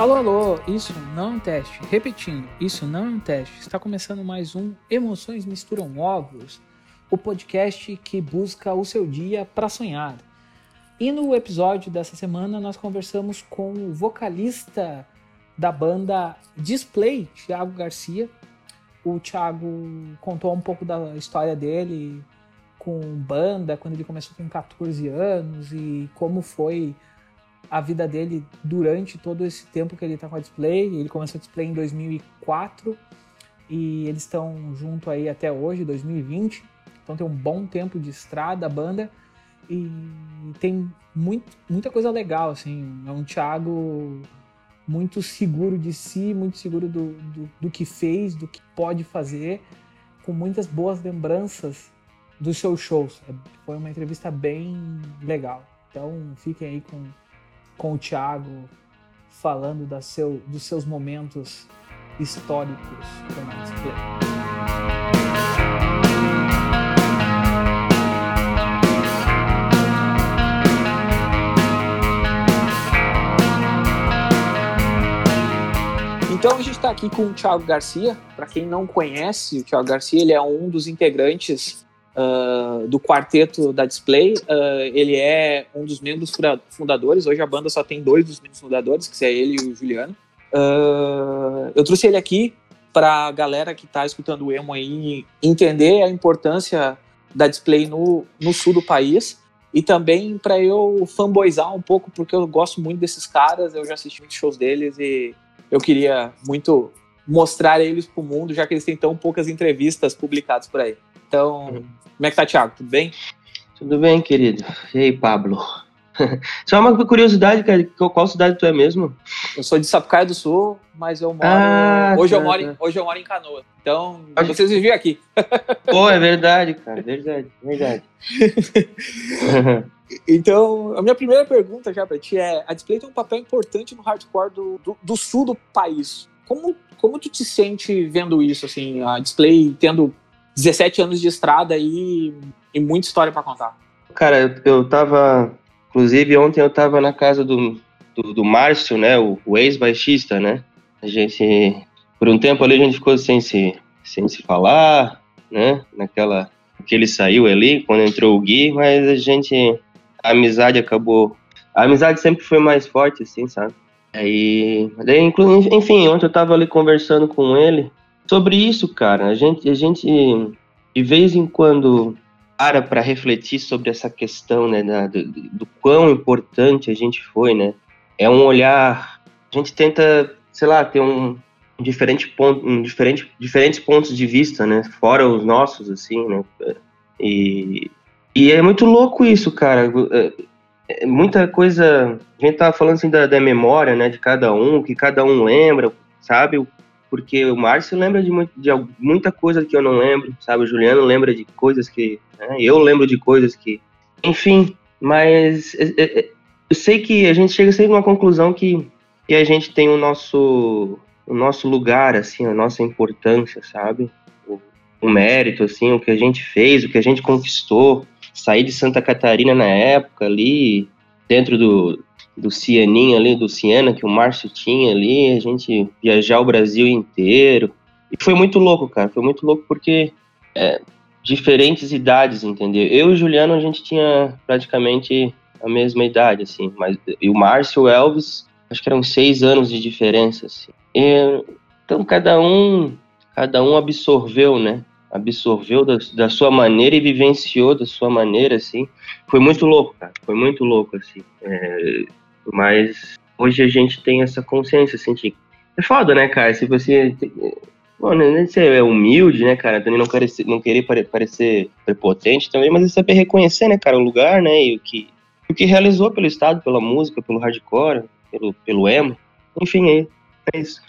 Alô, alô, isso não é um teste. Repetindo, isso não é um teste. Está começando mais um Emoções Misturam Ovos, o podcast que busca o seu dia para sonhar. E no episódio dessa semana nós conversamos com o vocalista da banda Display, Thiago Garcia. O Thiago contou um pouco da história dele com banda, quando ele começou com 14 anos e como foi a vida dele durante todo esse tempo que ele está com a Display. Ele começou a Display em 2004 e eles estão junto aí até hoje, 2020. Então tem um bom tempo de estrada a banda e tem muito, muita coisa legal, assim. É um Thiago muito seguro de si, muito seguro do, do, do que fez, do que pode fazer, com muitas boas lembranças dos seus shows. Foi uma entrevista bem legal. Então fiquem aí com com o Thiago falando da seu, dos seus momentos históricos. Então a gente está aqui com o Thiago Garcia. Para quem não conhece, o Thiago Garcia ele é um dos integrantes uh, do quarteto da Display. Uh, ele é um dos membros fundadores. Hoje a banda só tem dois dos membros fundadores, que é ele e o Juliano. Uh, eu trouxe ele aqui para a galera que está escutando o emo aí entender a importância da Display no, no sul do país e também para eu fanboizar um pouco, porque eu gosto muito desses caras, eu já assisti muitos shows deles e eu queria muito mostrar eles para o mundo, já que eles têm tão poucas entrevistas publicadas por aí. Então, uhum. Como é que tá, Thiago? Tudo bem? Tudo bem, querido. E aí, Pablo? Só uma curiosidade, cara, qual cidade tu é mesmo? Eu sou de Sapucaia do Sul, mas eu moro. Ah, hoje, tá, eu moro tá. em, hoje eu moro em Canoa. Então, Acho... vocês viviam aqui. Pô, é verdade, cara. Verdade, verdade. então, a minha primeira pergunta já pra ti é: a Display tem um papel importante no hardcore do, do, do sul do país. Como, como tu te sente vendo isso, assim, a Display tendo 17 anos de estrada aí e muita história para contar. Cara, eu, eu tava. Inclusive, ontem eu tava na casa do, do, do Márcio, né? O, o ex-baixista, né? A gente. Por um tempo ali a gente ficou sem se, sem se falar, né? Naquela. Que ele saiu ali, quando entrou o Gui, mas a gente. A amizade acabou. A amizade sempre foi mais forte, assim, sabe? Aí. Enfim, ontem eu tava ali conversando com ele sobre isso, cara. A gente, a gente de vez em quando para para refletir sobre essa questão, né, da, do, do, quão importante a gente foi, né? É um olhar. A gente tenta, sei lá, ter um, diferente ponto, um diferente, diferentes pontos de vista, né? Fora os nossos, assim, né? E, e é muito louco isso, cara. É, é muita coisa. A gente tava falando assim da, da memória, né? De cada um, que cada um lembra, sabe? Porque o Márcio lembra de, muito, de muita coisa que eu não lembro, sabe? O Juliano lembra de coisas que. Né? Eu lembro de coisas que. Enfim, mas é, é, é, eu sei que a gente chega sempre a uma conclusão que, que a gente tem o nosso, o nosso lugar, assim, a nossa importância, sabe? O, o mérito, assim, o que a gente fez, o que a gente conquistou. Sair de Santa Catarina na época ali, dentro do, do Cianinho ali, do Ciana, que o Márcio tinha ali, a gente viajar o Brasil inteiro. E foi muito louco, cara, foi muito louco porque é, diferentes idades, entendeu? Eu e o Juliano, a gente tinha praticamente a mesma idade, assim, mas e o Márcio o Elvis, acho que eram seis anos de diferença, assim. E, então cada um, cada um absorveu, né? Absorveu da, da sua maneira e vivenciou da sua maneira, assim. Foi muito louco, cara. Foi muito louco, assim. É, mas hoje a gente tem essa consciência, assim, é foda, né, cara? Se você. Mano, nem ser é humilde, né, cara? Também não não querer parecer prepotente também, mas é saber reconhecer, né, cara, o lugar, né, e o que, o que realizou pelo Estado, pela música, pelo hardcore, pelo, pelo emo. Enfim, é, é isso.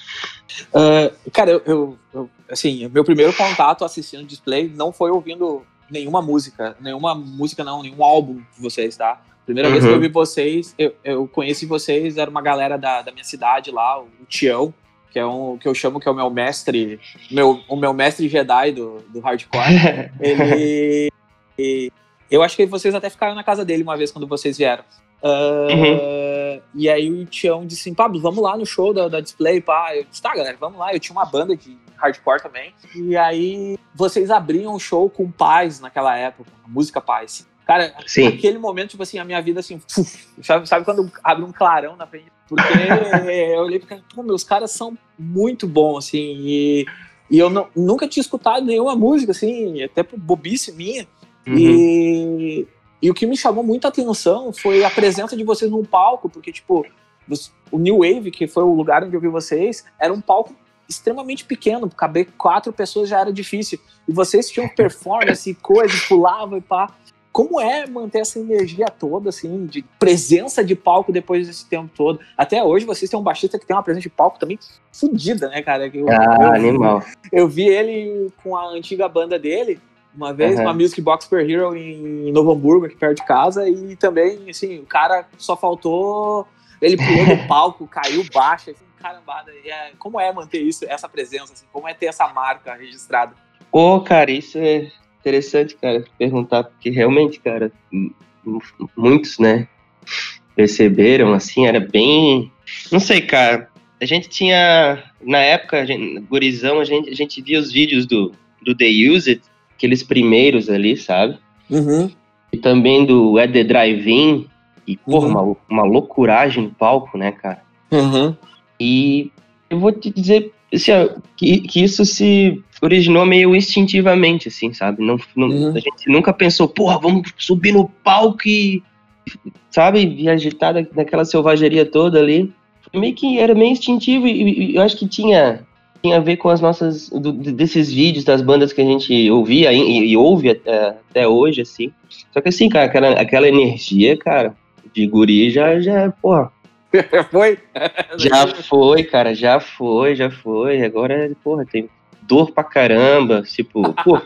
Uh, cara, eu, eu, eu, assim, meu primeiro contato assistindo display não foi ouvindo nenhuma música, nenhuma música não, nenhum álbum de vocês, tá? Primeira uhum. vez que eu uhum. vi vocês, eu, eu conheci vocês, era uma galera da, da minha cidade lá, o Tião, que é um que eu chamo que é o meu mestre, meu, o meu mestre Jedi do, do hardcore. ele. E, eu acho que vocês até ficaram na casa dele uma vez quando vocês vieram. Uh, uhum. E aí o Tião disse assim, Pablo, vamos lá no show da, da Display, pá. Eu disse, tá, galera, vamos lá. Eu tinha uma banda de hardcore também. E aí vocês abriam o show com Paz naquela época, música Paz. Cara, Sim. aquele momento, tipo assim, a minha vida assim, uf, sabe, sabe quando abre um clarão na frente? Porque eu olhei e falei, pô, meus caras são muito bons, assim, e, e eu não, nunca tinha escutado nenhuma música, assim, até por bobice minha. Uhum. E, e o que me chamou muita atenção foi a presença de vocês num palco, porque, tipo, o New Wave, que foi o lugar onde eu vi vocês, era um palco extremamente pequeno, caber quatro pessoas já era difícil. E vocês tinham performance e coisas, pulavam e pá. Como é manter essa energia toda, assim, de presença de palco depois desse tempo todo? Até hoje vocês têm um baixista que tem uma presença de palco também fodida, né, cara? Eu, Ah, eu, animal. eu vi ele com a antiga banda dele, uma vez, Uhum. uma Music Box Per Hero em Novo Hamburgo, aqui perto de casa, e também, assim, o cara só faltou. Ele pulou no palco, caiu baixo, assim, carambada. E é- como é manter isso, essa presença, assim? Como é ter essa marca registrada? Pô, cara, isso é interessante, cara, perguntar, porque realmente, cara, muitos, né, perceberam, assim, era bem. Não sei, cara. A gente tinha. Na época, a gente, gurizão, a gente, a gente via os vídeos do, do The Use It, aqueles primeiros ali, sabe? Uhum. E também do At The Drive-In. E, porra, Uhum. uma, uma loucuragem no palco, né, cara? Uhum. E eu vou te dizer assim, que, que isso se originou meio instintivamente, assim, sabe? Não, não- Uhum. A gente nunca pensou, porra, vamos subir no palco e, sabe, e agitar daquela selvageria toda ali. Meio que era meio instintivo e, e eu acho que tinha, tinha a ver com as nossas, do- desses vídeos das bandas que a gente ouvia e, e ouve até, até hoje, assim. Só que assim, cara, aquela, aquela energia, cara, de guri já, já, porra, Foi? já foi, cara, já foi, já foi. Agora, porra, tem dor pra caramba. Tipo, pô.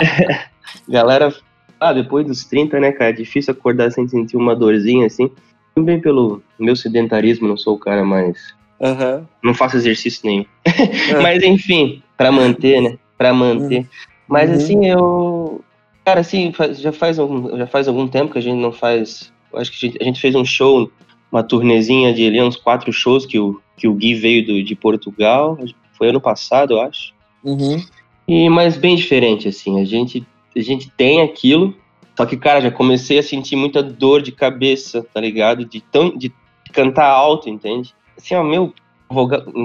Galera, ah, depois dos 30, né, cara, é difícil acordar sem sentir uma dorzinha assim. Também pelo meu sedentarismo, não sou o cara mais. Uhum. Não faço exercício nenhum. Mas enfim, pra manter, né? Pra manter. Mas Uhum. assim, eu. Cara, assim, já faz, algum, já faz algum tempo que a gente não faz. Acho que a gente, a gente fez um show, uma turnezinha de ali, uns quatro shows que o, que o Gui veio do, de Portugal. Foi ano passado, eu acho. Uhum. E, mas bem diferente, assim. A gente, a gente tem aquilo. Só que, cara, já comecei a sentir muita dor de cabeça, tá ligado? De, tão, de cantar alto, entende? Assim, ó, meu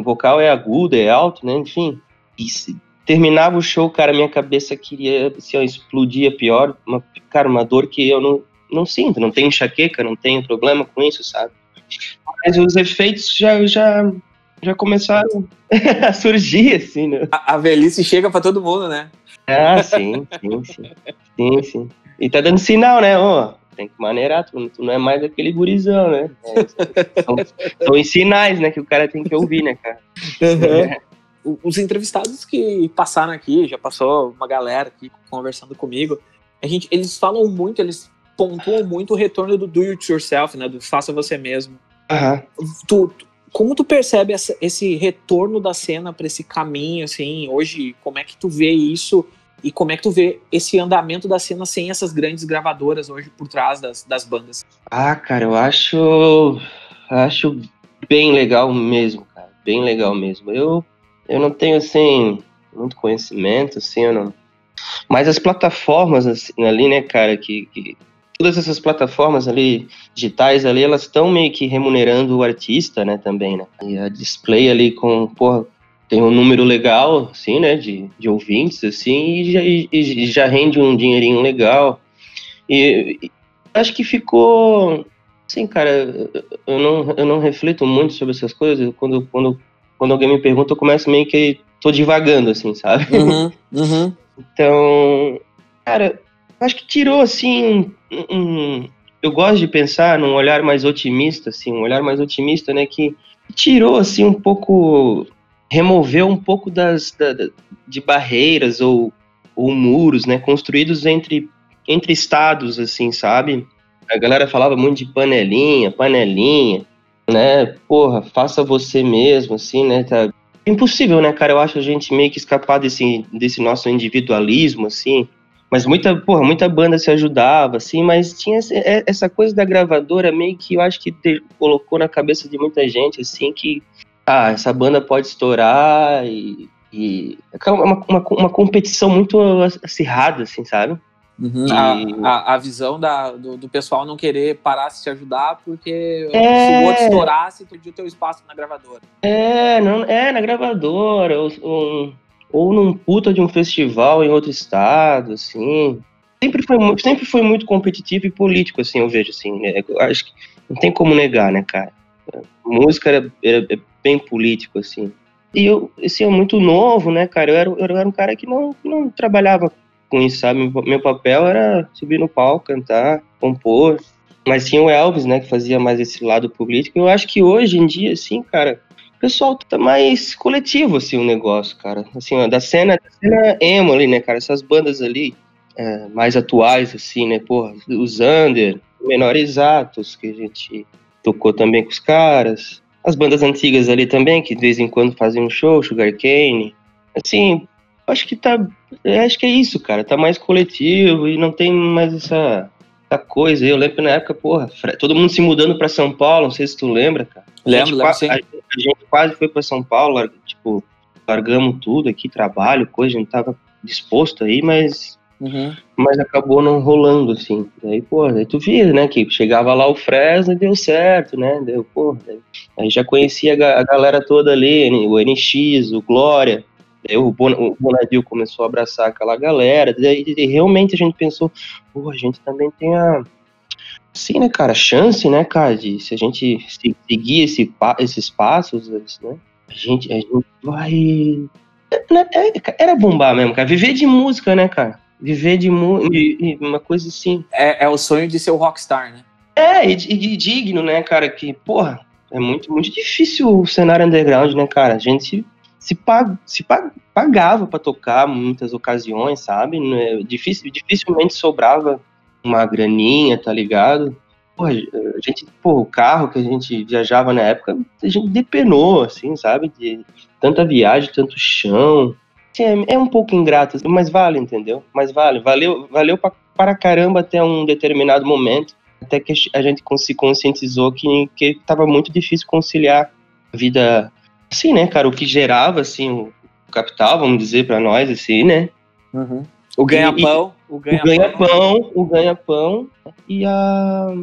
vocal é agudo, é alto, né? Enfim. E terminava o show, cara, minha cabeça queria, assim, ó, explodia pior. Uma, cara, uma dor que eu não, não sinto. Não tenho enxaqueca, não tenho problema com isso, sabe? Mas os efeitos já, já, já começaram a surgir, assim, né? A, a velhice chega pra todo mundo, né? Ah, sim, sim, sim. Sim, sim. E tá dando sinal, né? Ó, tem que maneirar, tu, tu não é mais aquele gurizão, né? É, são, são os sinais, né, que o cara tem que ouvir, né, cara? O- Os entrevistados que passaram aqui, já passou uma galera aqui conversando comigo, a gente, eles falam muito, eles pontuam muito o retorno do do it yourself, né? Do faça você mesmo. Tu, tu- como tu percebe essa- esse retorno da cena para esse caminho, assim, hoje, como é que tu vê isso e como é que tu vê esse andamento da cena sem essas grandes gravadoras hoje por trás das, das bandas? Ah, cara, eu acho. Acho bem legal mesmo, cara. Bem legal mesmo. Eu, eu não tenho, assim, muito conhecimento, assim, eu não. Mas as plataformas, assim, ali, né, cara, que. que- Todas essas plataformas ali, digitais ali, elas estão meio que remunerando o artista, né, também, né? E a display ali com, porra, tem um número legal, assim, né, de, de ouvintes, assim, e já, e- já rende um dinheirinho legal. E, e acho que ficou Sim, cara, eu- eu não, eu não reflito muito sobre essas coisas. Quando, quando, quando alguém me pergunta, eu começo meio que tô divagando, assim, sabe? Uhum, uhum. Então, cara, acho que tirou, assim, um, um- eu gosto de pensar num olhar mais otimista, assim, um olhar mais otimista, né, que tirou, assim, um pouco, removeu um pouco das, da- de barreiras ou, ou muros, né, construídos entre, entre estados, assim, sabe? A galera falava muito de panelinha, panelinha, né, porra, faça você mesmo, assim, né, tá impossível, né, cara? Eu acho a gente meio que escapar desse, desse nosso individualismo, assim, mas muita, porra, muita banda se ajudava, assim, mas tinha é, essa coisa da gravadora meio que eu acho que te, colocou na cabeça de muita gente, assim, que, ah, essa banda pode estourar e, e é uma, uma, uma competição muito acirrada, assim, sabe? Uhum. E... A, a, a, visão da, do, do, pessoal não querer parar de se ajudar porque é... se o outro estourasse, tu o teu espaço na gravadora. É, não, é na gravadora, ou, ou, ou, num puta de um festival em outro estado, assim. Sempre foi, muito, sempre foi muito competitivo e político, assim, eu vejo, assim. Né? Eu acho que não tem como negar, né, cara? A música era, era bem político, assim. E eu, assim, é muito novo, né, cara? Eu era, eu era um cara que não, não trabalhava com isso, sabe? Meu papel era subir no palco, cantar, compor. Mas tinha o Elvis, né, que fazia mais esse lado político. Eu acho que hoje em dia, assim, cara, pessoal tá mais coletivo, assim, o negócio, cara. Assim, ó, da cena, da cena emo ali, né, cara? Essas bandas ali é, mais atuais, assim, né? Porra, os Under, Menores Atos, que a gente tocou também com os caras. As bandas antigas ali também, que de vez em quando fazem um show, Sugar Cane. Assim, acho que tá. Acho que é isso, cara. Tá mais coletivo e não tem mais essa, essa coisa. Eu lembro na época, porra, todo mundo se mudando para São Paulo, não sei se tu lembra, cara. Lembro, lembro. A, a, gente quase foi para São Paulo, tipo, largamos tudo aqui, trabalho, coisa, a gente tava disposto aí, mas. Uhum. Mas acabou não rolando, assim. Daí, pô, aí tu via, né, que chegava lá o Fresno e deu certo, né? Deu, pô. Aí já conhecia a, galera toda ali, o NX, o Glória. Daí o, Bon, o Bonadil começou a abraçar aquela galera, daí, e realmente a gente pensou, pô, a gente também tem a, sim, né, cara, chance, né, cara, de se a gente seguir esse, esses passos, né, a gente, a gente vai... É, né, é, era bombar mesmo, cara, viver de música, né, cara, viver de, de uma coisa assim... É, é o sonho de ser o rockstar, né? É, e, e digno, né, cara, que, porra, é muito, muito difícil o cenário underground, né, cara, a gente se, pag, se pag, pagava para tocar muitas ocasiões, sabe? É difícil, dificilmente sobrava uma graninha, tá ligado? Porra, a gente, pô, o carro que a gente viajava na época, a gente depenou, assim, sabe? De tanta viagem, tanto chão. Assim, é, é, um pouco ingrato, assim, mas vale, entendeu? Mas vale, valeu, valeu pra, para caramba até um determinado momento, até que a gente se conscientizou que, que tava muito difícil conciliar a vida Sim, né, cara, o que gerava, assim, o capital, vamos dizer, para nós, assim, né? Uhum. O ganha-pão. O ganha-pão, o ganha-pão e a...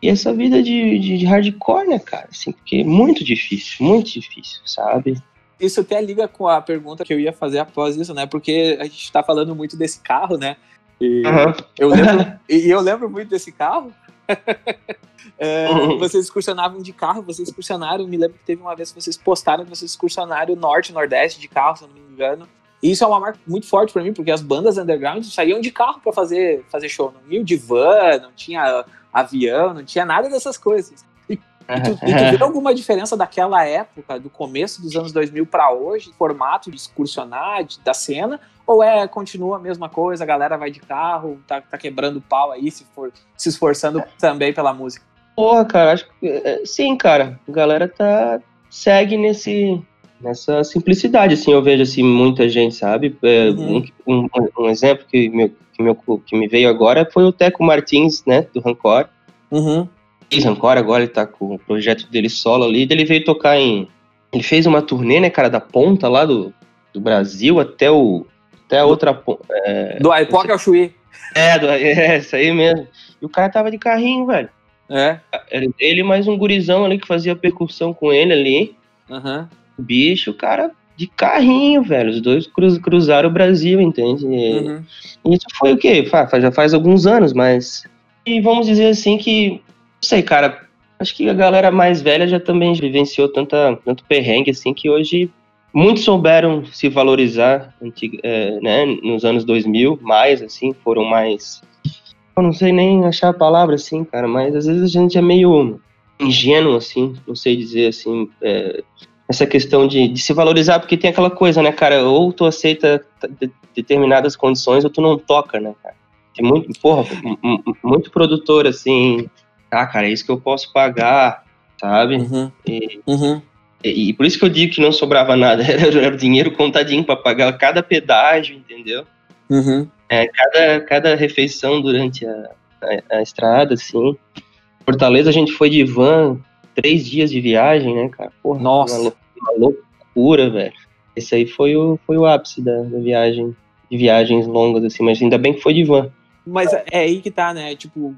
E essa vida de, de, de, hardcore, né, cara? Assim, porque é muito difícil, muito difícil, sabe? Isso até liga com a pergunta que eu ia fazer após isso, né? Porque a gente tá falando muito desse carro, né? E, uhum. eu, lembro, e eu lembro muito desse carro, é, uhum. Vocês excursionavam de carro, vocês excursionaram. Me lembro que teve uma vez que vocês postaram que vocês excursionaram norte, nordeste de carro, se eu não me engano. E isso é uma marca muito forte para mim, porque as bandas underground saíam de carro para fazer, fazer show. Não iam de van, não tinha avião, não tinha nada dessas coisas. E, e, tu, e tu vê alguma diferença daquela época, do começo dos anos 2000 para hoje, formato de excursionar, de, da cena? Ou é, continua a mesma coisa, a galera vai de carro, tá, tá quebrando pau aí, se, for, se esforçando também pela música? Porra, cara, acho que é, sim, cara. A galera tá. segue nesse. Nessa simplicidade, assim, eu vejo assim, muita gente, sabe? É, uhum. um, um, um, exemplo que, meu, que, meu, que me veio agora foi o Teco Martins, né, do Rancor. Uhum. Fez Rancor, agora ele tá com o projeto dele solo ali, ele veio tocar em... Ele fez uma turnê, né, cara, da ponta lá do, do Brasil até o até a outra. É, do Aipoca ao Chuí. É, do, é, isso aí mesmo. E o cara tava de carrinho, velho. É. Ele mais um gurizão ali que fazia percussão com ele ali. Uhum. O bicho, o cara de carrinho, velho. Os dois cruz, cruzaram o Brasil, entende? E, uhum. Isso foi o quê? Já faz alguns anos, mas. E vamos dizer assim que. Não sei, cara. Acho que a galera mais velha já também vivenciou tanta, tanto perrengue assim que hoje muitos souberam se valorizar é, né, nos anos 2000, mais, assim, foram mais... Eu não sei nem achar a palavra, assim, cara, mas às vezes a gente é meio ingênuo, assim, não sei dizer, assim, é, essa questão de, de, se valorizar, porque tem aquela coisa, né, cara, ou tu aceita determinadas condições ou tu não toca, né, cara. Tem muito, porra, muito produtor, assim, ah, cara, é isso que eu posso pagar, sabe? Uhum. E, uhum. E, e, por isso que eu digo que não sobrava nada, era, era dinheiro contadinho para pagar cada pedágio, entendeu? Uhum. É, cada, cada refeição durante a, a, a, estrada, assim. Fortaleza a gente foi de van, três dias de viagem, né, cara? Porra, Nossa. Uma, uma loucura, velho. Esse aí foi o, foi o ápice da, da viagem, de viagens longas, assim, mas ainda bem que foi de van. Mas é aí que tá, né? Tipo,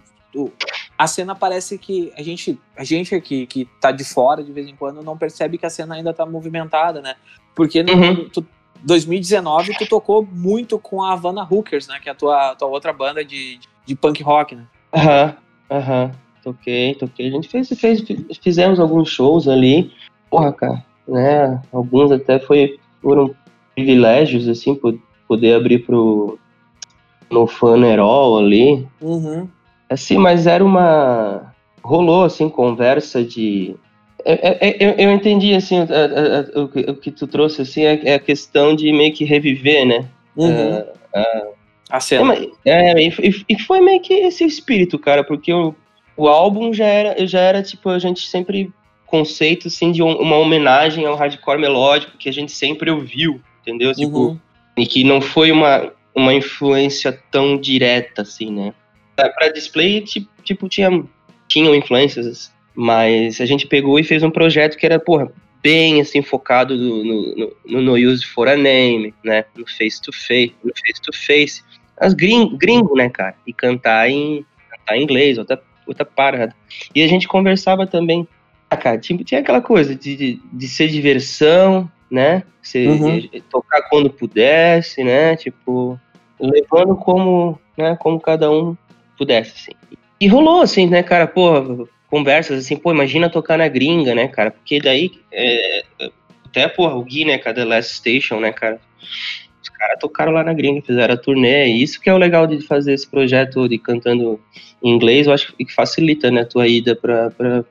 a cena parece que a gente, a gente aqui que tá de fora de vez em quando não percebe que a cena ainda tá movimentada, né? Porque no uhum. tu, 2019 tu tocou muito com a Havana Hookers, né? Que é a tua, tua outra banda de, de punk rock, né? Aham, uhum, aham. Uhum. Toquei, toquei. A gente fez, fez, fizemos alguns shows ali. Porra, cara, né? Alguns até foi, foram privilégios, assim, poder abrir pro no Fanerol ali. Uhum. Assim, mas era uma. Rolou, assim, conversa de. Eu, é, é, é, eu, eu entendi, assim, a, a, a, o, que, tu trouxe, assim, é, a questão de meio que reviver, né? Uhum. a cena. É, e, foi meio que esse espírito, cara, porque o, o álbum já era, já era, tipo, a gente sempre conceito, assim, de uma homenagem ao hardcore melódico que a gente sempre ouviu, entendeu? Tipo, uhum. e que não foi uma, uma influência tão direta, assim, né? Para display, tipo, tinha, tinham influências, mas a gente pegou e fez um projeto que era, porra, bem assim, focado no, no, no, no use for a name, né? No face to face, no face to face. As gringo, gringo né, cara? E cantar em, cantar em inglês, outra, outra parada. E a gente conversava também. Ah, cara, tipo, tinha aquela coisa de, de, de ser diversão, né? Ser, uhum. tocar quando pudesse, né? Tipo, levando como, né, como cada um pudesse, assim. E rolou, assim, né, cara, pô, conversas assim, pô, imagina tocar na gringa, né, cara, porque daí, é, até, pô, o Gui, né, cara, The Last Station, né, cara, os caras tocaram lá na gringa, fizeram a turnê, e isso que é o legal de fazer esse projeto de cantando em inglês, eu acho que facilita, né, a tua ida pra, pra,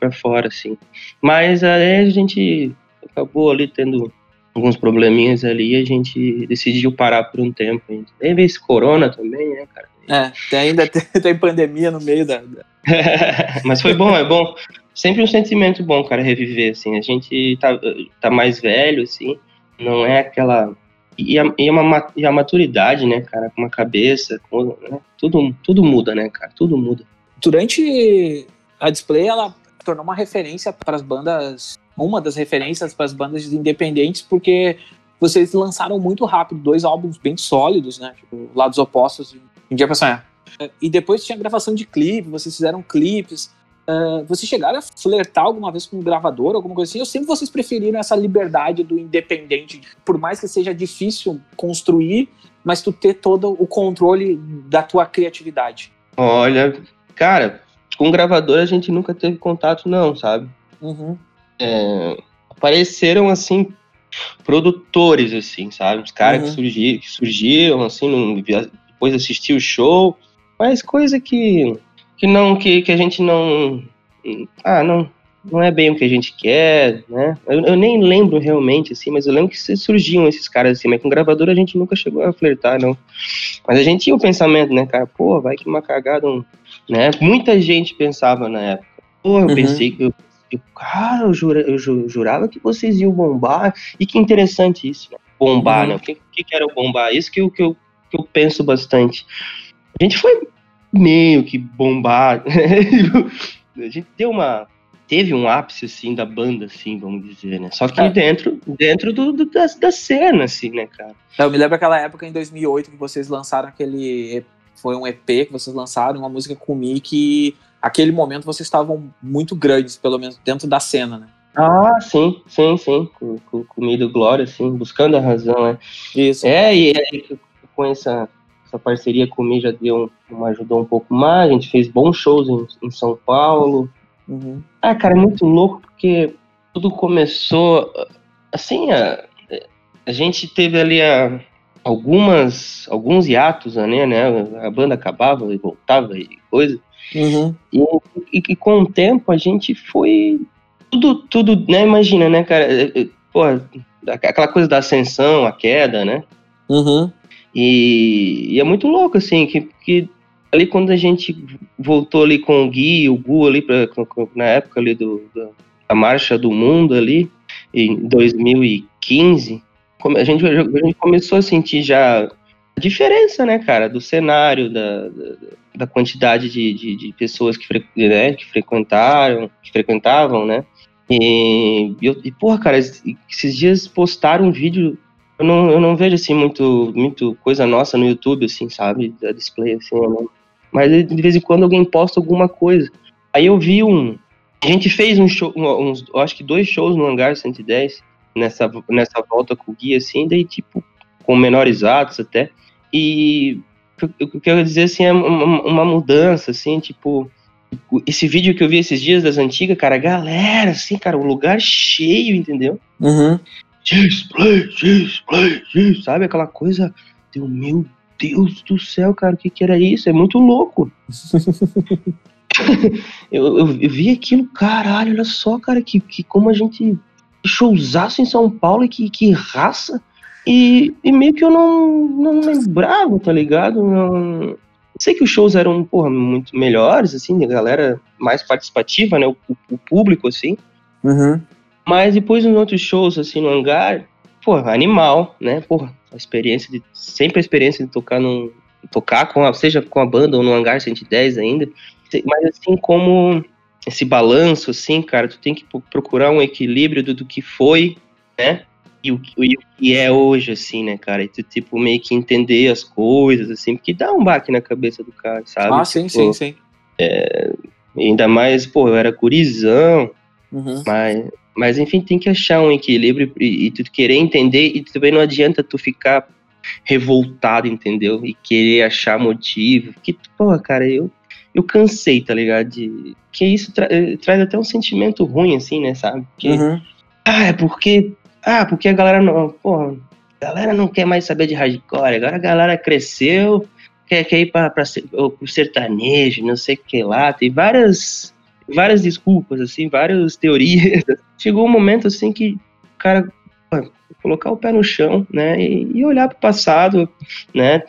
pra fora, assim. Mas aí a gente acabou ali tendo alguns probleminhas ali a gente decidiu parar por um tempo. Teve esse corona também, né, cara? É, tem, ainda tem, tem pandemia no meio da. Mas foi bom, é bom. Sempre um sentimento bom, cara, reviver, assim. A gente tá, tá mais velho, assim, não é aquela. E a, uma, e a maturidade, né, cara, com uma cabeça, com, né? tudo, tudo muda, né, cara, tudo muda. Durante a display, ela tornou uma referência para as bandas, uma das referências para as bandas independentes, porque vocês lançaram muito rápido dois álbuns bem sólidos, né, tipo, lados opostos um dia pra sonhar. E depois tinha gravação de clipe, vocês fizeram clipes. Uh, vocês chegaram a flertar alguma vez com um gravador, alguma coisa assim? Ou sempre vocês preferiram essa liberdade do independente? Por mais que seja difícil construir, mas tu ter todo o controle da tua criatividade. Olha, cara, com gravador a gente nunca teve contato, não, sabe? Uhum. É, apareceram, assim, produtores, assim, sabe? Os caras uhum. que, surgiram, que surgiram, assim, depois assistir o show, mas coisa que, que não que, que a gente não ah não não é bem o que a gente quer, né? Eu, eu, nem lembro realmente, assim, mas eu lembro que surgiam esses caras assim, mas com gravador a gente nunca chegou a flertar, não. Mas a gente tinha o pensamento, né, cara, pô, vai que uma cagada, né? Muita gente pensava na época. Pô, eu uhum. pensei que eu, eu, cara, eu, jura, eu jurava que vocês iam bombar. E que interessante isso, né? Bombar, uhum. né? O que, que, que era o bombar? Isso que eu, que eu que eu penso bastante. A gente foi meio que bombar. a gente deu uma. Teve um ápice, assim, da banda, assim, vamos dizer, né? Só que é. dentro, dentro do, do da, da, cena, assim, né, cara? Eu me lembro aquela época, em 2008, que vocês lançaram aquele... Foi um EP que vocês lançaram, uma música com o Mickey. Aquele momento vocês estavam muito grandes, pelo menos dentro da cena, né? Ah, sim, sim, sim. Com, com, com Glória, assim, buscando a razão, né? Isso. É, e aí com essa, essa parceria comigo já deu uma ajudou um pouco mais. A gente fez bons shows em, em São Paulo. Uhum. Ah, cara, é muito louco porque tudo começou assim. A, a gente teve ali a, algumas alguns hiatos, né, né? A banda acabava e voltava e coisa. Uhum. E, e, e, com o tempo a gente foi tudo, tudo, né? Imagina, né, cara? Pô, aquela coisa da ascensão, a queda, né? Uhum. E, e, é muito louco, assim, que, que ali quando a gente voltou ali com o Gui, o Gu ali, pra, na época ali do, da Marcha do Mundo ali, em 2015, a gente, a gente começou a sentir já a diferença, né, cara, do cenário, da, da, da quantidade de, de, de, pessoas que, fre, né, que frequentaram, que frequentavam, né? E, e, porra, cara, esses dias postaram um vídeo. Eu não, eu não vejo, assim, muito, muito coisa nossa no YouTube, assim, sabe? Da display, assim. Mas de vez em quando alguém posta alguma coisa. Aí eu vi um. A gente fez um show, uns, acho que dois shows no Hangar 110, nessa, nessa volta com o Gui, assim, daí, tipo, com menores atos até. E o que eu quero dizer, assim, é uma, uma mudança, assim, tipo, esse vídeo que eu vi esses dias das antigas, cara, galera, assim, cara, um lugar cheio, entendeu? Uhum. Display, display, display, sabe? Aquela coisa, Deu, meu Deus do céu, cara, o que que era isso? É muito louco. eu, eu, eu, vi aquilo, caralho, olha só, cara, que, que como a gente showzaço em São Paulo e que, que raça. E, e meio que eu não, não lembrava, tá ligado? Não, sei que os shows eram, porra, muito melhores, assim, a galera mais participativa, né? O, o público, assim. Uhum. Mas depois nos outros shows, assim, no hangar, porra, animal, né? Porra, a experiência de. Sempre a experiência de tocar num. Tocar com a, seja com a banda ou no hangar 110 ainda. Mas assim, como esse balanço, assim, cara, tu tem que procurar um equilíbrio do, do que foi, né? e o, e o que é hoje, assim, né, cara? E tu, tipo, meio que entender as coisas, assim, porque dá um baque na cabeça do cara, sabe? Ah, sim, tipo, sim, sim. É, ainda mais, pô, eu era curizão, uhum. mas, mas enfim, tem que achar um equilíbrio e, e, tu querer entender, e também não adianta tu ficar revoltado, entendeu? E querer achar motivo, porque, pô, cara, eu, eu cansei, tá ligado? De, que isso tra traz até um sentimento ruim, assim, né, sabe? Porque, uhum. ah, é porque ah, porque a galera não. Pô, a galera não quer mais saber de hardcore. Agora a galera cresceu, quer, quer ir para o sertanejo, não sei o que lá. Tem várias, várias desculpas, assim, várias teorias. Chegou um momento assim que o cara colocar o pé no chão, né? E, e olhar para o passado, né?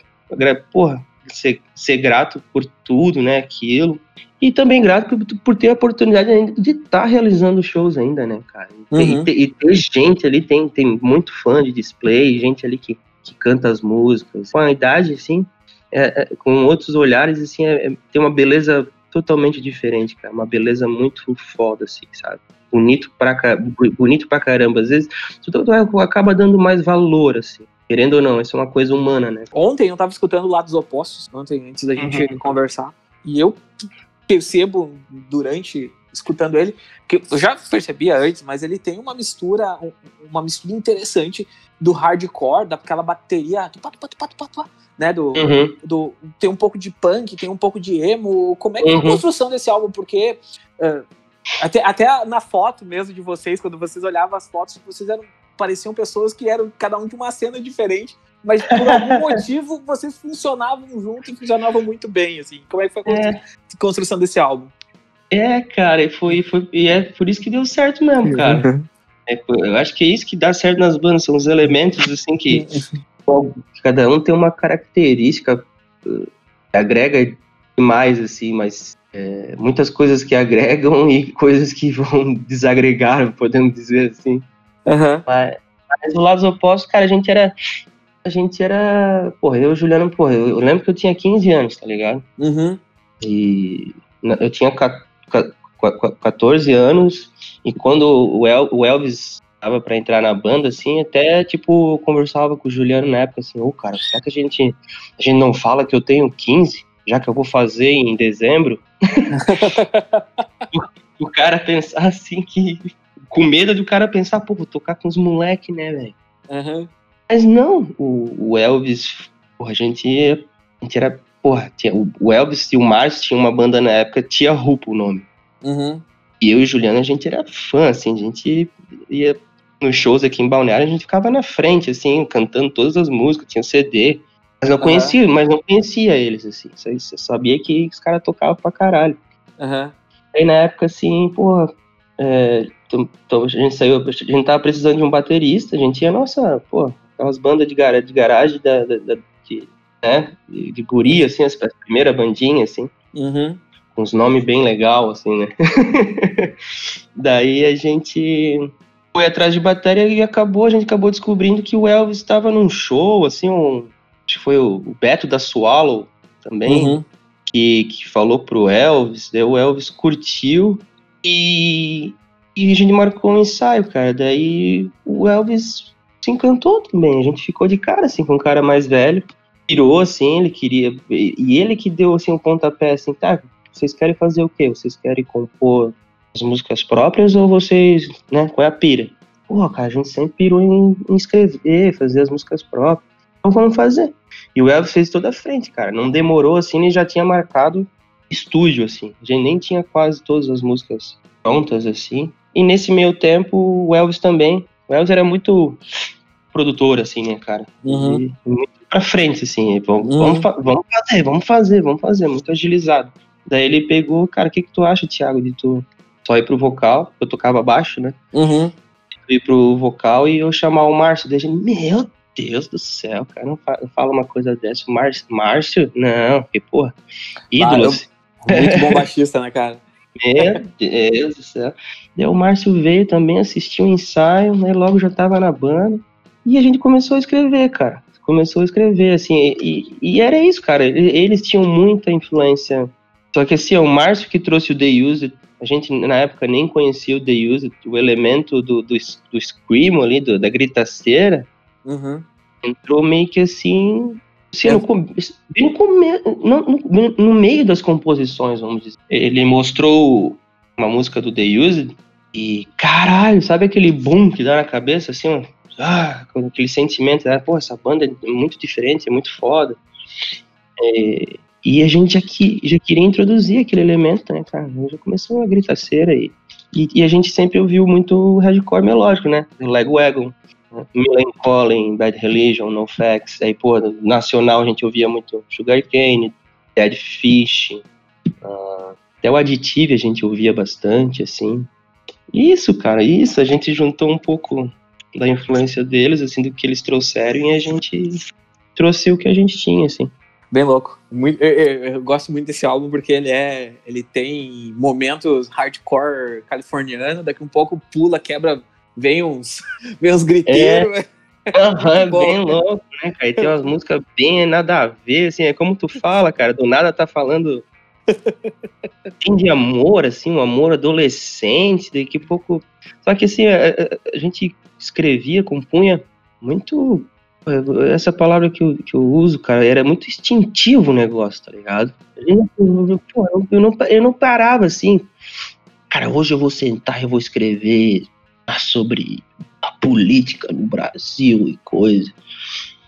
Porra, ser, ser grato por tudo, né? Aquilo. E também grato por, por ter a oportunidade ainda de estar tá realizando shows ainda, né, cara? Uhum. E, ter, e, ter, gente ali, tem, tem muito fã de display, gente ali que, que canta as músicas. Com a idade, assim, é, é, com outros olhares, assim, é, é, tem uma beleza totalmente diferente, cara. Uma beleza muito foda, assim, sabe? Bonito pra, bonito pra caramba. Às vezes, tudo acaba dando mais valor, assim. Querendo ou não, isso é uma coisa humana, né? Ontem eu tava escutando Lados Opostos, ontem, antes da gente uhum. conversar, e eu percebo durante escutando ele, que eu já percebia antes, mas ele tem uma mistura, uma mistura interessante do hardcore, daquela bateria, né, do, uhum. do, tem um pouco de punk, tem um pouco de emo, como é que uhum. é a uhum. construção desse álbum, porque uh, até, até na foto mesmo de vocês, quando vocês olhavam as fotos, vocês eram, pareciam pessoas que eram cada um de uma cena diferente, mas por algum motivo vocês funcionavam junto e funcionavam muito bem, assim. Como é que foi a é. construção desse álbum? É, cara, e foi, foi, e é por isso que deu certo mesmo, cara. É, eu acho que é isso que dá certo nas bandas, são os elementos, assim, que cada um tem uma característica que agrega demais, assim, mas é, muitas coisas que agregam e coisas que vão desagregar, podemos dizer assim. Uhum. Mas, mas do lado oposto, cara, a gente era a gente era. Porra, eu e o Juliano, porra, eu, eu, lembro que eu tinha 15 anos, tá ligado? Uhum. E eu tinha 14 anos, e quando o, El, o Elvis tava pra entrar na banda, assim, até, tipo, conversava com o Juliano na época, assim, ô, oh, cara, será que a gente, a gente não fala que eu tenho 15, já que eu vou fazer em dezembro? o, o cara pensar assim que. Com medo do cara pensar, pô, vou tocar com os moleques, né, velho? Uhum. Mas não, o, o Elvis, porra, a gente, a gente era, porra, tinha, o Elvis e o Márcio tinham uma banda na época, Tia Rupa o nome. Uhum. E eu e o Juliano, a gente era fã, assim, a gente ia nos shows aqui em Balneário, a gente ficava na frente, assim, cantando todas as músicas, tinha CD. Mas não conhecia, uhum. mas não conhecia eles, assim. Só, sabia que os caras tocavam pra caralho. Uhum. Aí na época, assim, porra, é, a gente saiu, a gente tava precisando de um baterista, a gente ia, nossa, pô, aquelas bandas de, gar de garagem da, da, da de, né, de, de guri, assim, as, as primeiras bandinhas, assim. Uhum. Com uns nomes bem legal, assim, né? Daí a gente foi atrás de bateria e acabou, a gente acabou descobrindo que o Elvis estava num show, assim, um, acho que foi o, o Beto da Swallow também, uhum. que, que falou pro Elvis, daí o Elvis curtiu e, e a gente marcou um ensaio, cara. Daí o Elvis se encantou também. A gente ficou de cara, assim, com um cara mais velho. Pirou, assim, ele queria. E ele que deu, assim, um pontapé, assim, tá, vocês querem fazer o quê? Vocês querem compor as músicas próprias ou vocês, né, qual é a pira? Pô, cara, a gente sempre pirou em, em escrever, fazer as músicas próprias. Então vamos fazer. E o Elvis fez toda a frente, cara. Não demorou, assim, ele já tinha marcado estúdio, assim. A gente nem tinha quase todas as músicas prontas, assim. E nesse meio tempo, o Elvis também. O Elvis era muito produtor, assim, né, cara? Uhum. E, muito pra frente, assim. Vamos, uhum. vamos, vamos, fazer, vamos fazer, vamos fazer. Muito agilizado. Daí ele pegou, cara, o que que tu acha, Thiago, de tu só ir pro vocal? Eu tocava baixo, né? Uhum. Ir pro vocal e eu chamar o Márcio. Gente, meu Deus do céu, cara, não fala, uma coisa dessa. Márcio, Márcio? Não, que porra. Ídolos. muito bom baixista, né, cara? Meu Deus do céu. Daí o Márcio veio também, assistiu o um ensaio, né? Logo já tava na banda. E a gente começou a escrever, cara. Começou a escrever, assim. E, e era isso, cara. Eles tinham muita influência. Só que assim, o Márcio que trouxe o The Used, a gente na época nem conhecia o The Used, o elemento do, do, do scream ali, do, da gritaceira. Uhum. Entrou meio que assim, assim é. no, come, no, no, no, meio das composições, vamos dizer. Ele mostrou uma música do The Used e, caralho, sabe aquele boom que dá na cabeça, assim, ó, ah, aquele sentimento, ah, pô, essa banda é muito diferente, é muito foda. É, e a gente aqui já queria introduzir aquele elemento, né, cara? Já começou a gritaceira aí. E, e, a gente sempre ouviu muito hardcore melódico, né? Legwagon, Millen Collin, Bad Religion, No Facts, aí, pô, nacional a gente ouvia muito Sugar Cane, Dead Fish, uh, até o Additive a gente ouvia bastante, assim. Isso, cara, isso, a gente juntou um pouco da influência deles, assim, do que eles trouxeram e a gente trouxe o que a gente tinha, assim. Bem louco. Muito, eu, eu, eu, gosto muito desse álbum porque ele é, ele tem momentos hardcore californiano, daqui um pouco pula, quebra vem uns, vem uns griteiros. É. Uhum, bem louco, né, cara? E tem umas músicas bem nada a ver, assim, é como tu fala, cara, do nada tá falando tem de amor, assim, um amor adolescente, daqui a pouco. Só que assim, a, a, gente escrevia, compunha muito. Essa palavra que eu, que eu uso, cara, era muito instintivo o negócio, tá ligado? Eu, não, eu não parava assim. Cara, hoje eu vou sentar e vou escrever sobre a política no Brasil e coisa.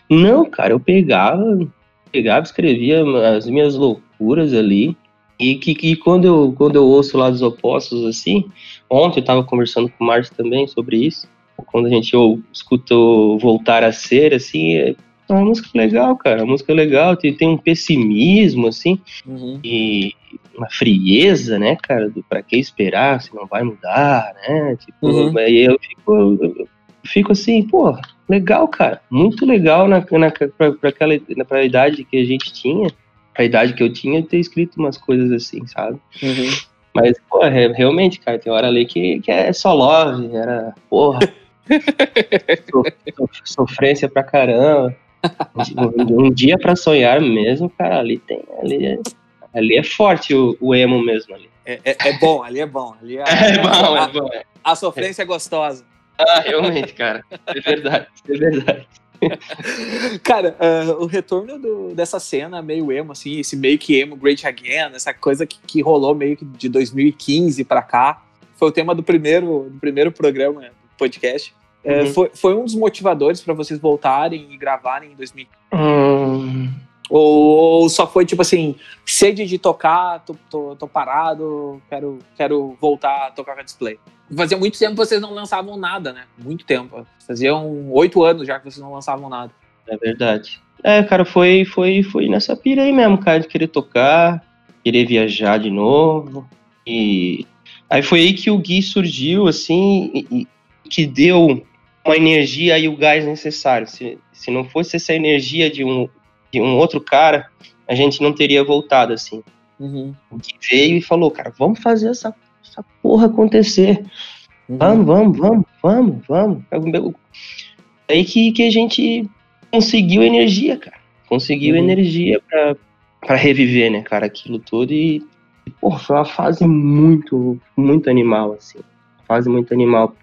Não, cara, eu pegava, pegava, escrevia as minhas loucuras ali. E que, que quando, eu, quando eu ouço lá dos opostos, assim, ontem eu tava conversando com o Márcio também sobre isso. Quando a gente ou, escutou Voltar a Ser, assim, é uma música legal, cara. Uma música legal, tem, tem um pessimismo, assim, uhum. e uma frieza, né, cara, do pra que esperar se não vai mudar, né? Tipo, uhum. aí eu fico, eu fico assim, pô, legal, cara, muito legal na, na, pra, pra, aquela, pra idade que a gente tinha, a idade que eu tinha, ter escrito umas coisas assim, sabe? Uhum. Mas, pô, realmente, cara, tem hora ali que, que é só love, era, porra, sofrência pra caramba. Um, um dia para sonhar mesmo, cara, ali tem, ali é, ali é forte o, o emo mesmo ali. É, é, é, bom, ali é bom. Ali é, é bom, a, é bom. A, a sofrência é gostosa. Ah, realmente, cara. É verdade, é verdade. Cara, uh, o retorno do, dessa cena meio emo, assim, esse meio que emo Great Again, essa coisa que, que rolou meio que de 2015 para cá, foi o tema do primeiro, do primeiro programa podcast. É, uhum. foi, foi um dos motivadores para vocês voltarem e gravarem em 2015? Hum. Ou, ou, só foi tipo assim, sede de tocar, tô, tô, tô, parado, quero, quero voltar a tocar com a display? Fazia muito tempo que vocês não lançavam nada, né? Muito tempo. Faziam oito anos já que vocês não lançavam nada. É verdade. É, cara, foi, foi, foi nessa pira aí mesmo, cara, de querer tocar, querer viajar de novo. E aí foi aí que o Gui surgiu, assim, e que deu uma energia e o gás necessário. Se, se não fosse essa energia de um, de um outro cara, a gente não teria voltado assim. Uhum. Que veio e falou, cara, vamos fazer essa, essa porra acontecer. Uhum. Vamos, vamos, vamos, vamos, vamos. Aí que, que a gente conseguiu energia, cara. conseguiu uhum. energia para reviver, né, cara, aquilo tudo e, pô, foi uma fase muito, muito animal, assim. Fase muito animal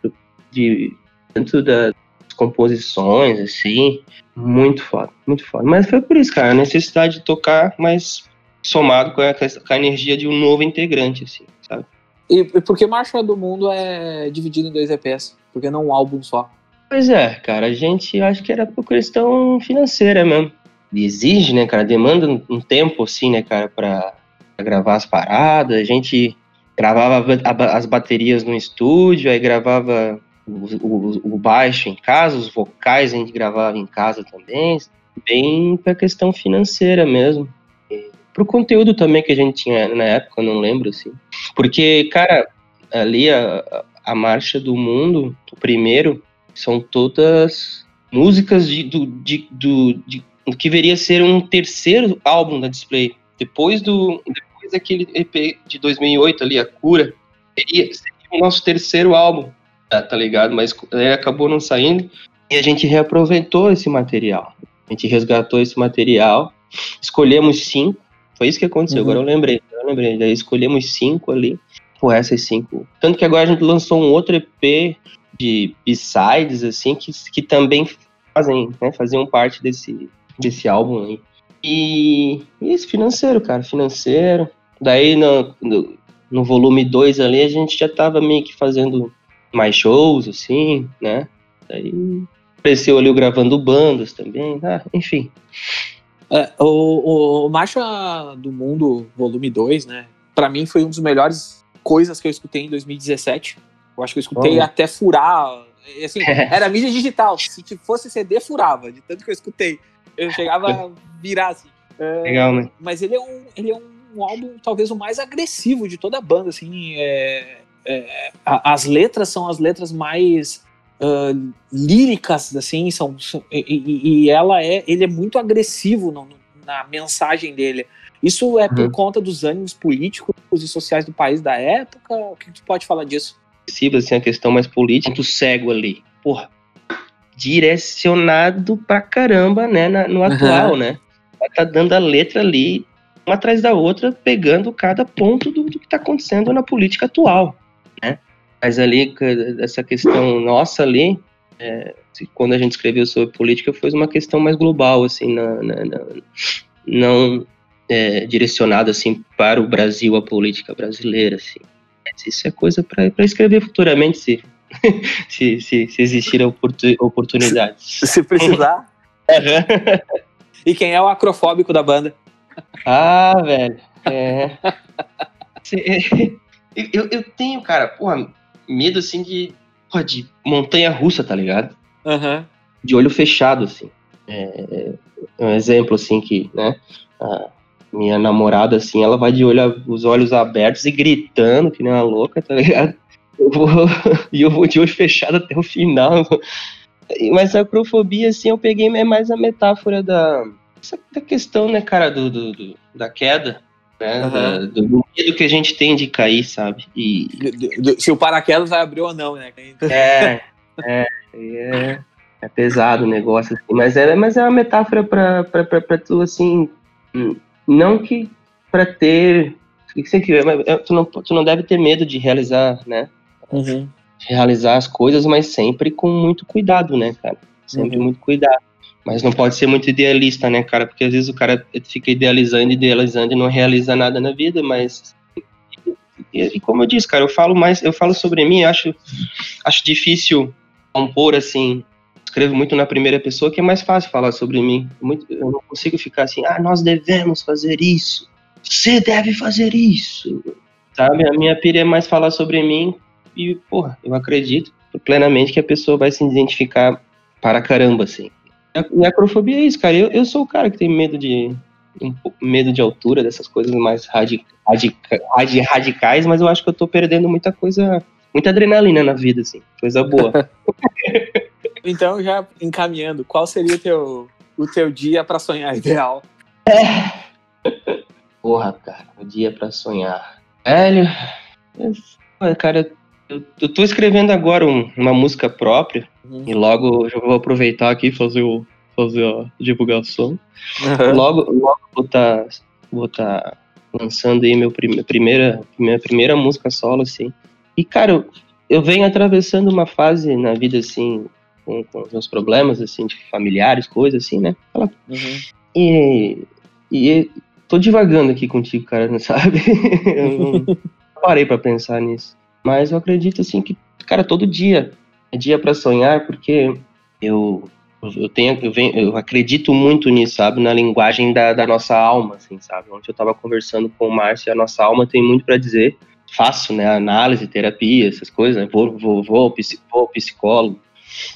de tanto das composições, assim, muito foda, muito foda. Mas foi por isso, cara, a necessidade de tocar, mas somado com a, com a energia de um novo integrante, assim, sabe? E, e por que Marcha do Mundo é dividido em dois EPs? Por que não um álbum só? Pois é, cara, a gente acho que era por questão financeira mesmo. Exige, né, cara, demanda um tempo, assim, né, cara, pra, pra gravar as paradas. A gente gravava as baterias no estúdio, aí gravava o, o, o, baixo em casa, os vocais a gente gravava em casa também, bem pra questão financeira mesmo. E pro conteúdo também que a gente tinha na época, não lembro, assim. Porque, cara, ali a, a Marcha do Mundo, o primeiro, são todas músicas de, do, de, do, de, que viria a ser um terceiro álbum da Display. Depois do depois daquele EP de 2008 ali, A Cura, seria o nosso terceiro álbum, tá, tá ligado? Mas é, acabou não saindo e a gente reaproveitou esse material. A gente resgatou esse material, escolhemos cinco, foi isso que aconteceu, uhum. agora eu lembrei, eu lembrei, daí escolhemos cinco ali, por essas cinco. Tanto que agora a gente lançou um outro EP de B-sides, assim, que, que também fazem, né, faziam parte desse, desse álbum aí. E, e isso, financeiro, cara, financeiro. Daí no, no, no volume 2 ali a gente já tava meio que fazendo mais shows, assim, né? Daí apareceu ali o gravando bandas também, ah, enfim. É, o, o Marcha do Mundo, volume 2, né? Pra mim foi um dos melhores coisas que eu escutei em 2017. Eu acho que eu escutei até furar. Assim, era mídia digital. Se fosse CD, furava, de tanto que eu escutei. Eu chegava a virar assim. É, Legal, né? Mas ele é, um, ele é um álbum, talvez, o mais agressivo de toda a banda. Assim, é, é, as letras são as letras mais uh, líricas, assim, são, e, e, ela é, ele é muito agressivo no, na mensagem dele. Isso é por uhum. conta dos ânimos políticos e sociais do país da época? O que tu pode falar disso? assim, a questão mais política, muito cego ali. Porra, direcionado pra caramba, né, na, no atual, uhum. né? Tá dando a letra ali, uma atrás da outra, pegando cada ponto do, do que tá acontecendo na política atual, né? Mas ali, essa questão nossa ali, é, quando a gente escreveu sobre política, foi uma questão mais global, assim, na, na, na, não é, direcionada, assim, para o Brasil, a política brasileira, assim isso é coisa para escrever futuramente, se, se, se, se existir oportunidades. Se precisar. e quem é o acrofóbico da banda? Ah, velho. É. eu, eu tenho, cara, porra, medo assim de, porra, de montanha russa, tá ligado? Uhum. De olho fechado, assim. É, é um exemplo, assim, que, né? A, minha namorada, assim, ela vai de olho, os olhos abertos e gritando, que nem uma louca, tá ligado? Eu vou, e eu vou de olho fechado até o final. Mas a acrofobia, assim, eu peguei é mais a metáfora da, da questão, né, cara, do, do, do da queda, né? Uhum. Da, do medo que a gente tem de cair, sabe? E... Do, do, se o paraquedas vai abrir ou não, né? É, é, é, é pesado o negócio, assim, mas é, mas é uma metáfora pra tu, assim, hum, não que para ter. É, tu não, tu não deve ter medo de realizar, né? Uhum. realizar as coisas, mas sempre com muito cuidado, né, cara? Sempre uhum. muito cuidado. Mas não pode ser muito idealista, né, cara? Porque às vezes o cara fica idealizando, idealizando e não realiza nada na vida, mas. E, e como eu disse, cara, eu falo mais, eu falo sobre mim, acho, acho difícil compor assim escrevo muito na primeira pessoa, que é mais fácil falar sobre mim. Muito, eu não consigo ficar assim, ah, nós devemos fazer isso, você deve fazer isso. Sabe? A minha pira é mais falar sobre mim e, porra, eu acredito plenamente que a pessoa vai se identificar para caramba, assim. E a acrofobia é isso, cara. Eu, eu sou o cara que tem medo de um medo de altura, dessas coisas mais radica, radica, radicais, mas eu acho que eu tô perdendo muita coisa, muita adrenalina na vida, assim, coisa boa. Então, já encaminhando, qual seria o teu, o teu dia para sonhar ideal? É. Porra, cara, o dia para sonhar. Velho, cara, eu, eu tô escrevendo agora um, uma música própria uhum. e logo eu vou aproveitar aqui e fazer o fazer a divulgação. Uhum. Logo, logo vou estar tá, vou tá lançando aí meu prime, primeira, minha primeira música solo, assim. E, cara, eu, eu venho atravessando uma fase na vida, assim, com, com os meus problemas, assim, de familiares, coisas assim, né? Uhum. E, e tô divagando aqui contigo, cara, não sabe? eu não parei para pensar nisso. Mas eu acredito, assim, que, cara, todo dia é dia para sonhar, porque eu eu tenho eu, venho, eu acredito muito nisso, sabe, na linguagem da, da nossa alma, assim, sabe? Ontem eu estava conversando com o Márcio, a nossa alma tem muito para dizer. Faço, né, análise, terapia, essas coisas, né? Vou, vou, vou, vou psicólogo.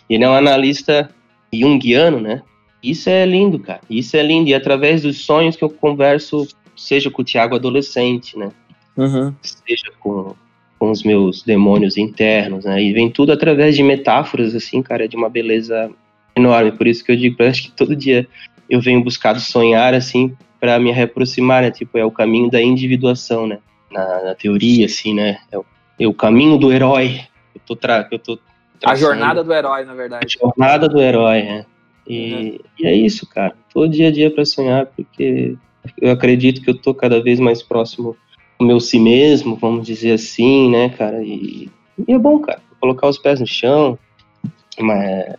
E ele é um analista junguiano, né? Isso é lindo, cara. Isso é lindo. E através dos sonhos que eu converso, seja com o Tiago adolescente, né? Uhum. Seja com os meus demônios internos, né? E vem tudo através de metáforas, assim, cara, de uma beleza enorme. Por isso que eu digo, acho que todo dia eu venho buscado sonhar, assim, para me reaproximar, né? Tipo, é o caminho da individuação, né? Na, na teoria, assim, né? É o, é o caminho do herói. Eu tô, tra eu tô a jornada do herói, na verdade. A jornada do herói, né? E, uhum. e é isso, cara. Todo dia a dia para sonhar, porque eu acredito que eu tô cada vez mais próximo do meu si mesmo, vamos dizer assim, né, cara? E, e é bom, cara, colocar os pés no chão, mas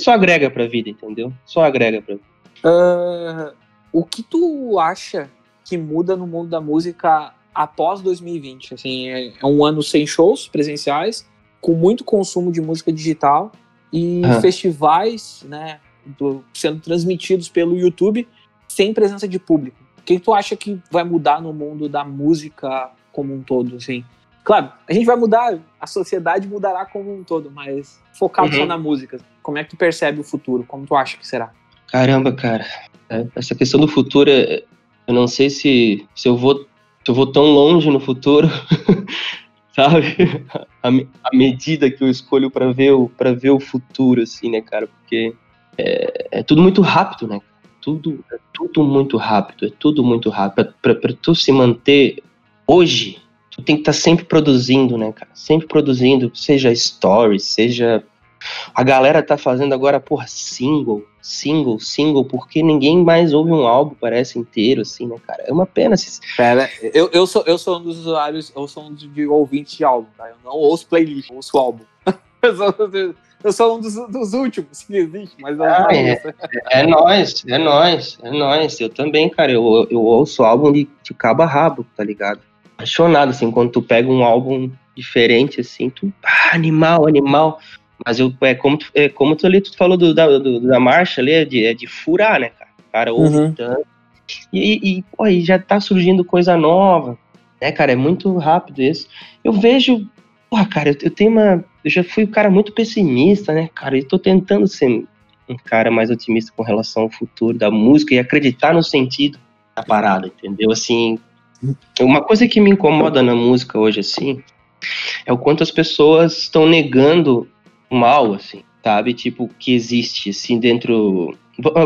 só agrega pra vida, entendeu? Só agrega pra vida. Uh, o que tu acha que muda no mundo da música após 2020? Assim, é, é um ano sem shows presenciais, com muito consumo de música digital e festivais, né, do, sendo transmitidos pelo YouTube sem presença de público. O que tu acha que vai mudar no mundo da música como um todo, assim? Claro, a gente vai mudar, a sociedade mudará como um todo, mas focado uhum. só na música. Como é que tu percebe o futuro? Como tu acha que será? Caramba, cara. É, essa questão do futuro, é, eu não sei se, se eu vou se eu vou tão longe no futuro sabe? A, a medida que eu escolho para ver o ver o futuro, assim, né, cara? Porque é, é, tudo muito rápido, né? Tudo é tudo muito rápido, é tudo muito rápido. Para tu se manter hoje, tu tem que estar tá sempre produzindo, né, cara? Sempre produzindo, seja stories, seja a galera tá fazendo agora, porra, single, single, single, porque ninguém mais ouve um álbum, parece inteiro, assim, né, cara? É uma pena. Se... Pera, eu, eu, sou, eu sou um dos usuários, eu sou um de ouvintes de álbum, tá? Eu não ouço playlist, eu ouço álbum. eu, sou, sou um dos, dos últimos que existe, mas eu ah, não é, é, é nóis, é nóis, é nóis. Eu também, cara, eu, eu ouço álbum de, de cabo a rabo, tá ligado? Apaixonado, assim, quando tu pega um álbum diferente, assim, tu, ah, animal, animal. Mas eu, é como, tu, é como tu ali, tu falou do, da, do, da marcha ali, é de, é de furar, né, cara? O cara ouve uhum. tanto. E, e, pô, e já tá surgindo coisa nova, né, cara? É muito rápido isso. Eu vejo, porra, cara, eu, tenho uma. Eu já fui um cara muito pessimista, né, cara? E tô tentando ser um cara mais otimista com relação ao futuro da música e acreditar no sentido da parada, entendeu? Assim, uma coisa que me incomoda na música hoje, assim, é o quanto as pessoas estão negando mal, assim, sabe? Tipo, que existe, assim, dentro.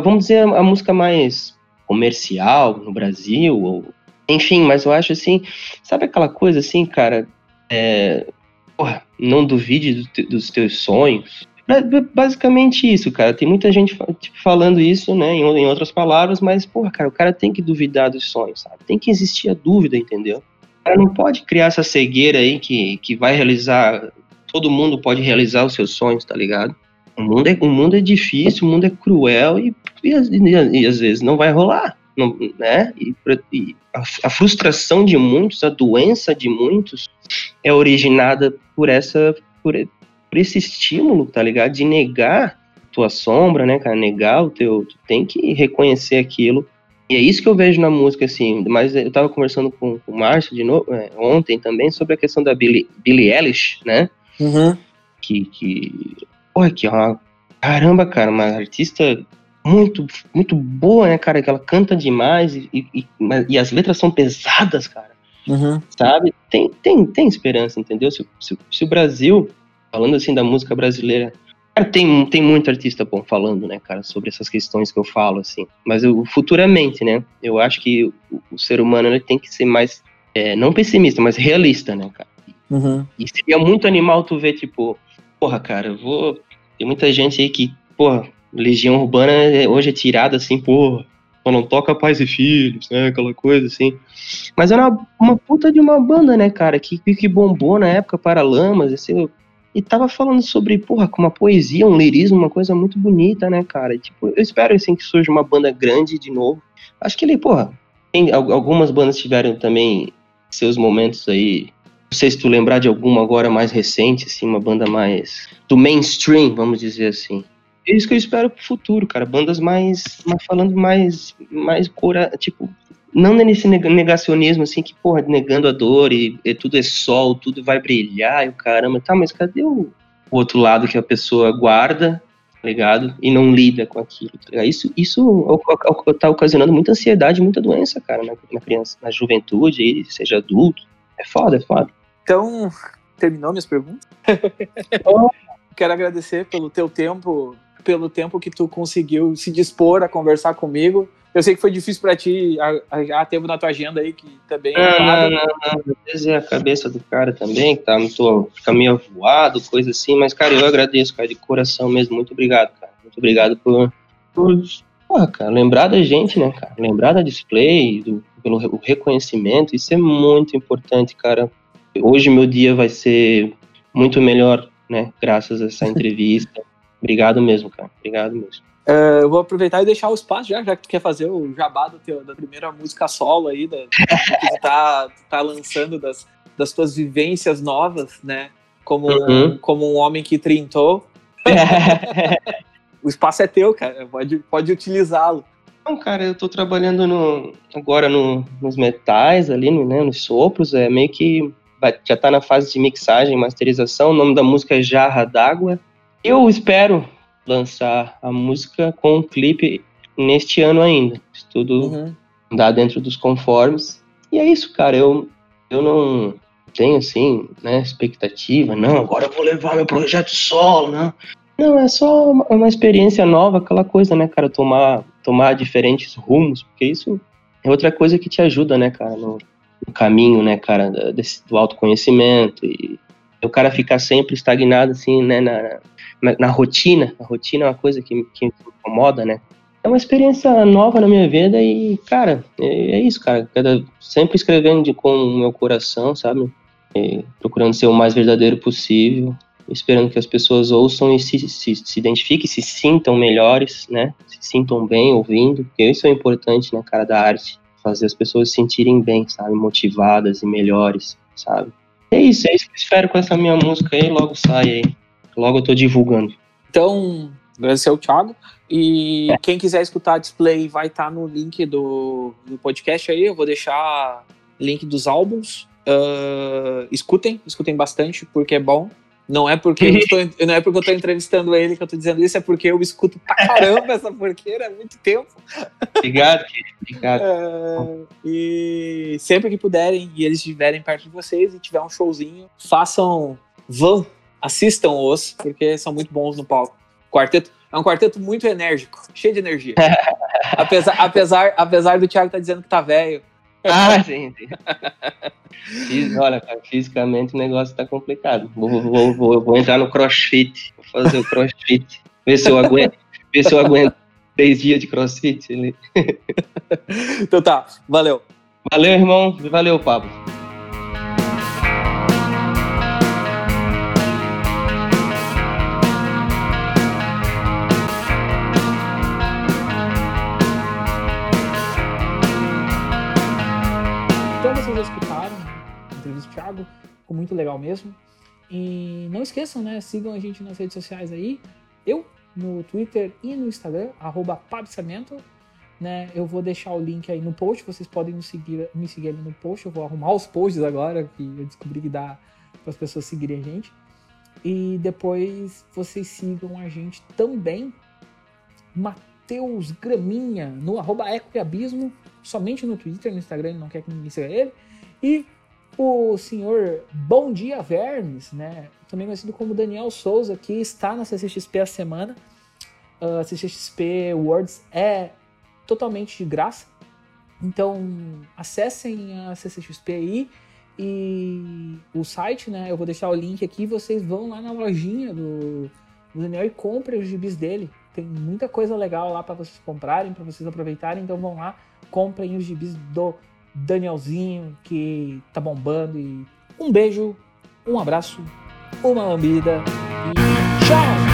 Vamos dizer a música mais comercial no Brasil, ou. Enfim, mas eu acho assim, sabe aquela coisa assim, cara? É, porra, não duvide do, dos teus sonhos. Basicamente isso, cara. Tem muita gente tipo, falando isso, né, em, outras palavras, mas, porra, cara, o cara tem que duvidar dos sonhos, sabe? Tem que existir a dúvida, entendeu? O cara não pode criar essa cegueira aí que, que vai realizar todo mundo pode realizar os seus sonhos, tá ligado? O mundo é, o mundo é difícil, o mundo é cruel e, e, e, e às vezes não vai rolar, não, né? E, e a, a, frustração de muitos, a doença de muitos é originada por essa, por, por esse estímulo, tá ligado? De negar tua sombra, né, cara? Negar o teu, tu tem que reconhecer aquilo. E é isso que eu vejo na música, assim. Mas eu tava conversando com, com o Márcio de novo, é, ontem também sobre a questão da Billie, Billie Eilish, né? Uhum. Que, que. Porra, que é uma. Caramba, cara, uma artista muito, muito boa, né, cara? Que ela canta demais e, e, e as letras são pesadas, cara. Uhum. Sabe? Tem, tem, tem esperança, entendeu? Se, se, se, o Brasil, falando assim da música brasileira, cara, tem, tem muito artista bom falando, né, cara, sobre essas questões que eu falo, assim. Mas eu, futuramente, né, eu acho que o, o ser humano ele tem que ser mais, é, não pessimista, mas realista, né, cara? Uhum. E seria muito animal tu ver, tipo, porra, cara, eu vou. Tem muita gente aí que, porra, Legião Urbana hoje é tirada assim, porra, não toca pais e filhos, né? Aquela coisa assim. Mas era uma, uma puta de uma banda, né, cara? Que, que bombou na época para Lamas, assim, e tava falando sobre, porra, com uma poesia, um lirismo, uma coisa muito bonita, né, cara? Tipo, eu espero, assim, que surja uma banda grande de novo. Acho que ele, porra, tem, algumas bandas tiveram também seus momentos aí. Não sei se tu lembrar de alguma agora mais recente, assim, uma banda mais do mainstream, vamos dizer assim. É isso que eu espero pro futuro, cara. Bandas mais, mais falando mais, mais cora, tipo, não nesse negacionismo assim que, porra, negando a dor e, e, tudo é sol, tudo vai brilhar e o caramba, tá, mas cadê o, o outro lado que a pessoa guarda, tá ligado? E não lida com aquilo, tá? Isso, isso tá ocasionando muita ansiedade, muita doença, cara, na, na criança, na juventude, seja adulto. É foda, é foda. Então, terminou minhas perguntas? Quero agradecer pelo teu tempo pelo tempo que tu conseguiu se dispor a conversar comigo. Eu sei que foi difícil para ti, há tempo na tua agenda aí, que também. Não, não, não, não. Às vezes é a cabeça do cara também, que tá muito, fica meio voado, coisa assim, mas, cara, eu agradeço, cara, de coração mesmo. Muito obrigado, cara. Muito obrigado por. por porra, cara, lembrar da gente, né, cara? Lembrar da display, do, pelo o reconhecimento, isso é muito importante, cara. Hoje meu dia vai ser muito melhor, né, graças a essa entrevista. Obrigado mesmo, cara. Obrigado mesmo. Uh, eu vou aproveitar e deixar o espaço já, já que tu quer fazer o jabá do teu, da primeira música solo aí, da, que tu tá, tá lançando das, das tuas vivências novas, né? Como, uhum. como um homem que trintou. o espaço é teu, cara. Pode, pode utilizá-lo. Não, cara, eu tô trabalhando no, agora no, nos metais ali, né, nos sopros, é meio que já tá na fase de mixagem, masterização. O nome da música é Jarra d'Água. Eu espero lançar a música com um clipe neste ano ainda. Se tudo uhum. dá dentro dos conformes. E é isso, cara. Eu, eu não tenho, assim, né, expectativa. Não, agora eu vou levar meu projeto solo, não. Não, é só uma, uma experiência nova, aquela coisa, né, cara? Tomar, tomar diferentes rumos, porque isso é outra coisa que te ajuda, né, cara, no, no caminho, né, cara, desse, do autoconhecimento e o cara ficar sempre estagnado, assim, né, na, na, na, rotina. A rotina é uma coisa que, que me incomoda, né? É uma experiência nova na minha vida e, cara, é, é isso, cara. Cada, sempre escrevendo de, com o meu coração, sabe? É, procurando ser o mais verdadeiro possível, esperando que as pessoas ouçam e se, se, se identifiquem, se sintam melhores, né? Se sintam bem ouvindo, porque isso é importante, né, cara, da arte. Fazer as pessoas se sentirem bem, sabe? Motivadas e melhores, sabe? É isso, é isso que eu espero com essa minha música aí, logo sai aí. Logo eu tô divulgando. Então, agradecer ao Thiago. E é. quem quiser escutar a display vai estar tá no link do, do podcast aí. Eu vou deixar link dos álbuns. Uh, escutem, escutem bastante, porque é bom. Não é porque eu tô, não é porque eu tô entrevistando ele que eu tô dizendo isso, é porque eu escuto pra caramba essa porqueira há muito tempo. Obrigado, querido. Obrigado. Uh, e sempre que puderem e eles estiverem perto de vocês e tiver um showzinho, façam, vão, assistam-os, porque são muito bons no palco. Quarteto é um quarteto muito enérgico, cheio de energia. apesar, apesar, apesar do Thiago estar tá dizendo que tá velho. Ah, sim. olha, cara, fisicamente o negócio tá complicado. Vou, vou, vou, vou, entrar no crossfit, vou fazer o crossfit, ver se eu aguento, ver se eu aguento três dias de crossfit. Então tá, valeu. Valeu, irmão. Valeu, Pablo. Ficou muito legal mesmo. E não esqueçam, né? Sigam a gente nas redes sociais aí. Eu no Twitter e no Instagram, arroba Né? Eu vou deixar o link aí no post, vocês podem me seguir, me seguir ali no post. Eu vou arrumar os posts agora, que eu descobri que dá para as pessoas seguirem a gente. E depois vocês sigam a gente também, Matheus Graminha, no arroba Eco e Abismo, somente no Twitter, no Instagram, ele não quer que ninguém siga ele. E o senhor Bom Dia Vermes, né, também conhecido como Daniel Souza, que está na CCXP a semana. Uh, a CCXP Worlds é totalmente de graça. Então, acessem a CCXP aí e o site, né? Eu vou deixar o link aqui. Vocês vão lá na lojinha do, do Daniel e comprem os gibis dele. Tem muita coisa legal lá para vocês comprarem, para vocês aproveitarem. Então vão lá, comprem os gibis do Danielzinho, que tá bombando. E um beijo, um abraço, uma lambida e tchau!